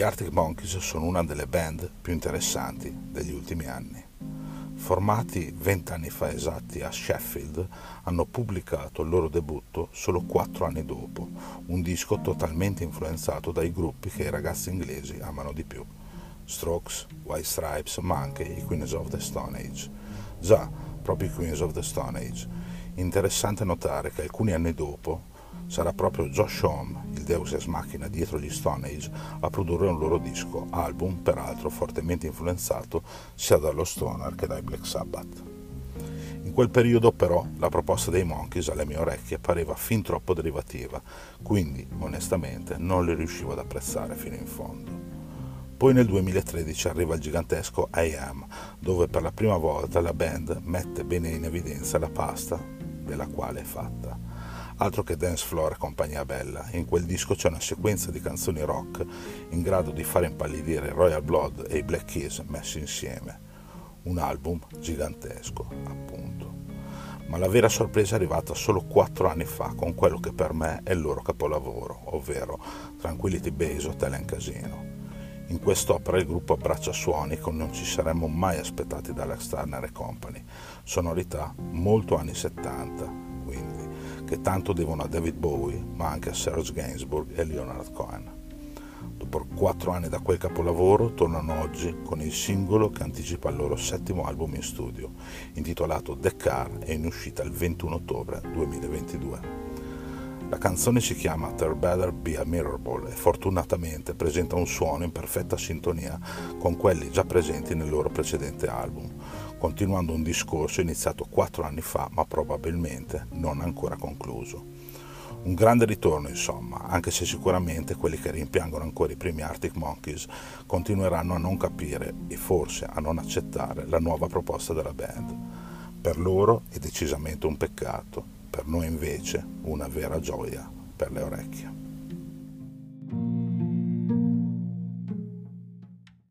Gli Arctic Monkeys sono una delle band più interessanti degli ultimi anni. Formati vent'anni fa esatti a Sheffield, hanno pubblicato il loro debutto solo quattro anni dopo, un disco totalmente influenzato dai gruppi che i ragazzi inglesi amano di più. Strokes, White Stripes, ma anche i Queens of the Stone Age. Già, proprio i Queens of the Stone Age. Interessante notare che alcuni anni dopo sarà proprio Josh Homme, il deus ex machina dietro gli Stone Age, a produrre un loro disco, album peraltro fortemente influenzato sia dallo Stoner che dai Black Sabbath. In quel periodo però la proposta dei Monkeys alle mie orecchie pareva fin troppo derivativa, quindi onestamente non li riuscivo ad apprezzare fino in fondo. Poi nel 2013 arriva il gigantesco I Am, dove per la prima volta la band mette bene in evidenza la pasta della quale è fatta altro che dance floor e compagnia bella. In quel disco c'è una sequenza di canzoni rock in grado di far impallidire il Royal Blood e i Black Keys messi insieme. Un album gigantesco, appunto. Ma la vera sorpresa è arrivata solo quattro anni fa con quello che per me è il loro capolavoro, ovvero Tranquility Base Hotel and Casino. In quest'opera il gruppo abbraccia suoni che non ci saremmo mai aspettati dall'Alex Turner Company, sonorità molto anni 70, quindi che tanto devono a David Bowie, ma anche a Serge Gainsbourg e Leonard Cohen. Dopo quattro anni da quel capolavoro, tornano oggi con il singolo che anticipa il loro settimo album in studio, intitolato The Car e in uscita il 21 ottobre 2022. La canzone si chiama There Better Be a Mirrorball e fortunatamente presenta un suono in perfetta sintonia con quelli già presenti nel loro precedente album, continuando un discorso iniziato quattro anni fa ma probabilmente non ancora concluso. Un grande ritorno, insomma, anche se sicuramente quelli che rimpiangono ancora i primi Arctic Monkeys continueranno a non capire e forse a non accettare la nuova proposta della band. Per loro è decisamente un peccato, per noi invece una vera gioia per le orecchie.